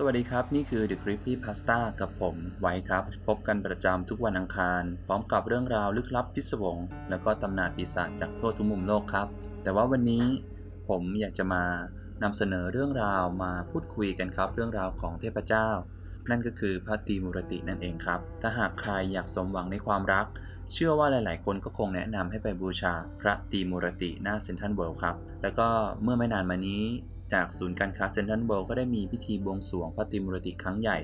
สวัสดีครับ นี่คือ The Creepy Pasta กับผมไว้ครับ พบกันประจำทุกวันอังคาร พร้อมกับเรื่องราวลึกลับพิศวง แล้วก็ตำนานปีศาจจากทั่วทุกมุมโลกครับ แต่ว่าวันนี้ผมอยากจะมานำเสนอเรื่องราวมาพูดคุยกันครับ เรื่องราวของเทพเจ้า นั่นก็คือพระตีมุรตินั่นเองครับ ถ้าหากใครอยากสมหวังในความรัก เชื่อว่าหลาย ๆ คนก็คงแนะนำให้ไปบูชาพระตีมุรติหน้าเซนทรัลเวิลด์ครับแล้วก็เมื่อไม่นานมานี้ จากศูนย์การค้าเซ็นทรัลเวิลด์ก็ได้มีพิธีบวงสรวงพระตรีมุรติครั้งใหญ่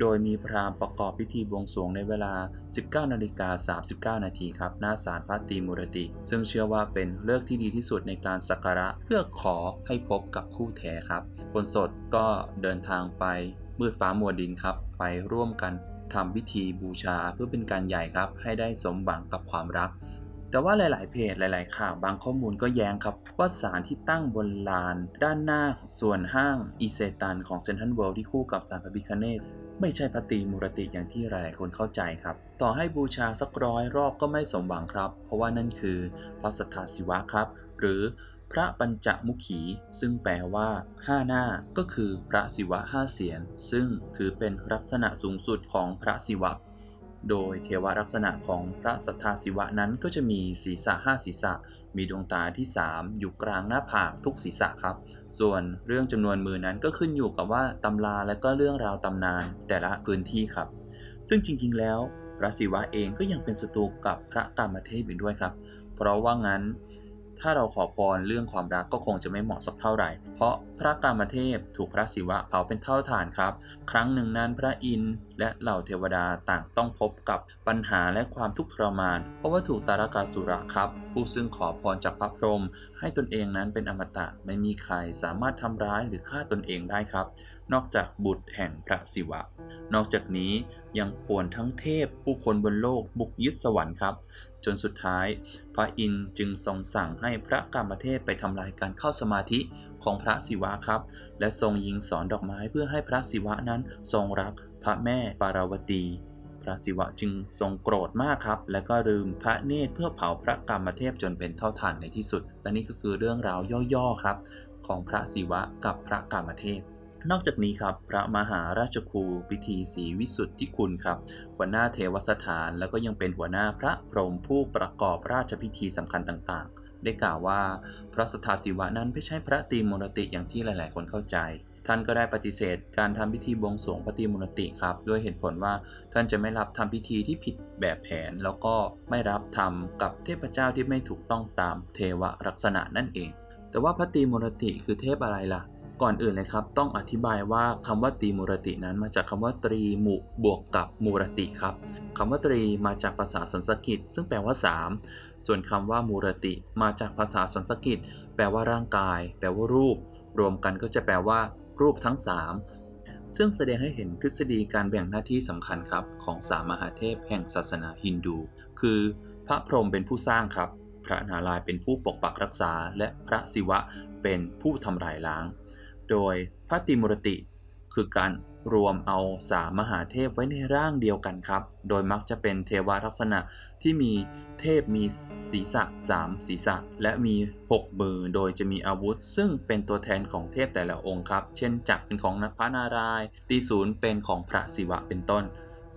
โดยมีพราหมณ์ประกอบพิธีบวงสรวงในเวลา 19นาฬิกา39 นาทีครับ หน้าศาลพระตรีมุรติ ซึ่งเชื่อว่าเป็นเลิกที่ดีที่สุดในการสักการะเพื่อขอให้พบกับคู่แท้ครับ คนสดก็เดินทางไปมืดฟ้ามัวดินครับ ไปร่วมกันทำพิธีบูชาเพื่อเป็นการใหญ่ครับ ให้ได้สมหวังกับความรัก แต่ว่าหลาย ๆ เพจหลาย ๆ ข่าวบางข้อมูลก็แย้งครับ ว่าสารที่ตั้งบนลาน ด้านหน้าส่วนห้างอีเซตันของเซนทรัลเวิลด์ที่คู่กับสารพระพิคเนตไม่ใช่พระตีมุรติอย่างที่หลาย ๆ คนเข้าใจครับ ต่อให้บูชาสักร้อยรอบก็ไม่สมหวังครับ เพราะว่านั่นคือพระสัทธาศิวะครับ หรือพระปัญจมุขี ซึ่งแปลว่า5หน้าก็คือพระศิวะห้าเสียน ซึ่งถือเป็นลักษณะสูงสุดของพระศิวะ โดยเทวลักษณะของพระสัทธาศิวะนั้นก็จะมีศีรษะห้าศีรษะ มีดวงตาที่ 3 อยู่กลางหน้าผากทุกศีรษะครับ ส่วนเรื่องจำนวนมือนั้นก็ขึ้นอยู่กับว่าตำราและก็เรื่องราวตำนานแต่ละพื้นที่ครับ ซึ่งจริงๆแล้ว พระศิวะเองก็ยังเป็นศัตรูกับพระกามเทพอีกด้วยครับ เพราะว่างั้น ถ้าเราขอพรเรื่องความรักก็คงจะไม่เหมาะสักเท่าไหร่ เพราะพระกามเทพถูกพระศิวะเผาเป็นเท่าฐานครับ ครั้งหนึ่งนั้นพระอินทร์และเหล่าเทวดาต่างต้องพบกับปัญหาและความทุกข์ทรมาน เพราะว่าถูกตารกาสุระครับ ผู้ซึ่งขอพรจากพระพรหมให้ตนเองนั้นเป็นอมตะไม่มีใครสามารถทำร้ายหรือฆ่าตนเองได้ครับ นอกจากบุตรแห่งพระศิวะ นอกจากนี้ยังป่วนทั้งเทพผู้คนบนโลกบุกยึดสวรรค์ครับ จนสุดท้าย พระอินทร์จึงทรงสั่งให้พระกามเทพไปทำลายการเข้าสมาธิของพระศิวะครับ และทรงยิงสอนดอกไม้เพื่อให้พระศิวะนั้นทรงรักพระแม่ปาราวตี พระศิวะจึงทรงโกรธมากครับ และก็ลืมพระเนตรเพื่อเผาพระกามเทพจนเป็นเท่าฐานในที่สุด และนี่ก็คือเรื่องราวย่อๆครับ ของพระศิวะกับพระกามเทพ นอกจากนี้ครับพระมหาราชครูพิธีศรีวิสุทธิคุณครับหัวหน้าเทวสถานแล้วก็ยังเป็นหัวหน้าพระพรหมผู้ประกอบราชพิธีสำคัญต่างๆ ได้กล่าวว่าพระสถาศิวะนั้นไม่ใช่พระตรีมุรติอย่างที่หลาย ๆ คนเข้าใจท่านก็ได้ปฏิเสธการทำพิธีบวงสรวงพระตีมุรติครับ ด้วยเหตุผลว่าท่านจะไม่รับทำพิธีที่ผิดแบบแผน แล้วก็ไม่รับทำกับเทพเจ้าที่ไม่ถูกต้องตามเทวลักษณะนั่นเอง แต่ว่าพระตรีมุรติคือเทพอะไรล่ะ ก่อนอื่นเลยครับ ต้องอธิบายว่าคำว่าตรีมูรตินั้นมาจากคำว่าตรีมุบวกกับมูรติครับคำว่าตรีมาจากภาษาสันสกฤตซึ่งแปลว่า 3 ส่วนคำว่ามูรติ มาจากภาษาสันสกฤตแปลว่าร่างกาย แปลว่ารูป รวมกันก็จะแปลว่า รูปทั้ง 3 ซึ่งแสดงให้เห็นทฤษฎีการแบ่งหน้าที่สำคัญครับ ของสามมหาเทพแห่งศาสนาฮินดู คือ พระพรหมเป็นผู้สร้างครับ พระนารายณ์เป็นผู้ปกปักรักษา และพระศิวะเป็นผู้ทำลายล้าง โดยพระตรีมุรติ คือการรวมเอาสามมหาเทพไว้ในร่างเดียวกันครับ โดยมักจะเป็นเทวลักษณะที่มีเทพมีศีรษะ 3 ศีรษะ และมี 6 มือ โดยจะมีอาวุธ ซึ่งเป็นตัวแทนของเทพแต่ละองค์ครับ เช่นจักรเป็นของพระนารายณ์ตีศูนย์เป็นของพระศิวะเป็นต้น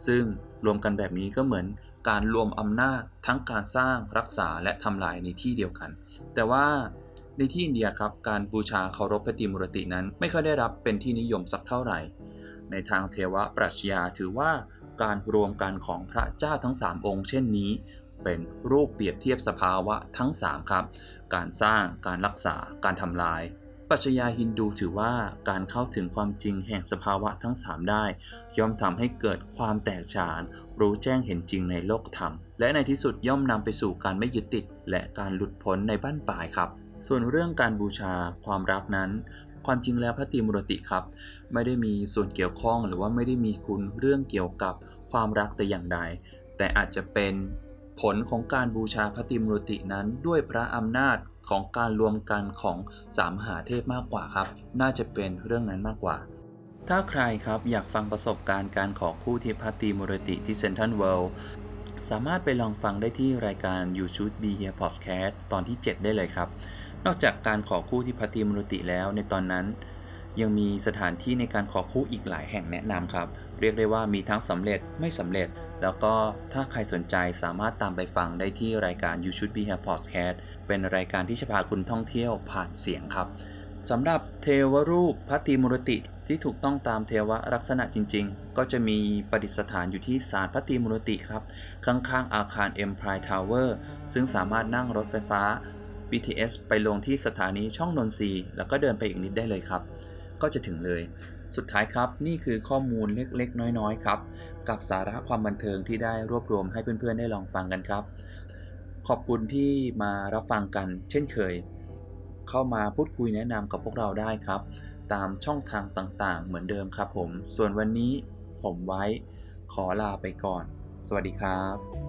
ซึ่งรวมกันแบบนี้ก็เหมือนการรวมอำนาจทั้งการสร้างรักษาและทำลายในที่เดียวกัน แต่ว่า ในที่อินเดียครับการบูชาเคารพพระตรีมุรตินั้น ไม่ค่อยได้รับเป็นที่นิยมสักเท่าไหร่ ในทางเทวปรัชญาถือว่าการรวมกันของพระเจ้าทั้ง 3 องค์ เช่นนี้ เป็นรูปเปรียบเทียบสภาวะทั้ง 3 ครับ การสร้างการรักษาการทำลายปรัชญาฮินดูถือว่าการเข้าถึงความจริงแห่งสภาวะทั้ง 3 ได้ ย่อมทำให้เกิดความแตกฉาน รู้แจ้งเห็นจริงในโลกธรรม และในที่สุดย่อมนำไปสู่การไม่ยึดติด และการหลุดพ้นในบ้านปลายครับ ส่วนเรื่องการบูชาความรักนั้น ความจริงแล้วพระตรีมุรติครับ ไม่ได้มีส่วนเกี่ยวข้องหรือว่าไม่ได้มีคุณเรื่องเกี่ยวกับความรักแต่อย่างใด แต่อาจจะเป็นผลของการบูชาพระตรีมุรตินั้นด้วยพระอำนาจของการรวมกันของสามหาเทพมากกว่าครับ น่าจะเป็นเรื่องนั้นมากกว่า ถ้าใครครับอยากฟังประสบการณ์การขอคู่ที่พระตรีมุรติที่เซนทรัลเวิลด์ สามารถไปลองฟังได้ที่รายการ You Should Be Here Podcast ตอนที่ 7 ได้เลยครับ นอกจากการขอคู่ที่พระตรีมุรติแล้วในตอนนั้น ยังมีสถานที่ในการขอคู่อีกหลายแห่งแนะนำครับ เรียกได้ว่ามีทั้งสำเร็จไม่สำเร็จ แล้วก็ถ้าใครสนใจสามารถตามไปฟังได้ที่รายการ You Should Be Here Podcast เป็นรายการที่จะพาคุณท่องเที่ยวผ่านเสียงครับ สำหรับเทวรูปพระตรีมุรติที่ถูกต้องตามเทวลักษณะจริง ๆ ก็จะมีประดิษฐานอยู่ที่ศาลพระตรีมุรติครับ ข้างๆอาคาร Empire Tower ซึ่งสามารถนั่งรถไฟฟ้า BTS ไปลงที่สถานีช่องนนทรีแล้วก็เดินไปอีกนิดได้เลยครับ ก็จะถึงเลย สุดท้ายครับนี่คือข้อมูลเล็กๆ น้อยๆ ครับ กับสาระความบันเทิงที่ได้รวบรวมให้เพื่อนๆ ได้ลองฟังกันครับ ขอบคุณที่มารับฟังกันเช่นเคย เข้ามาพูดคุยแนะนำกับพวกเราได้ครับ ตามช่องทางต่างๆ เหมือนเดิมครับผม ส่วนวันนี้ผมไว้ขอลาไปก่อน สวัสดีครับ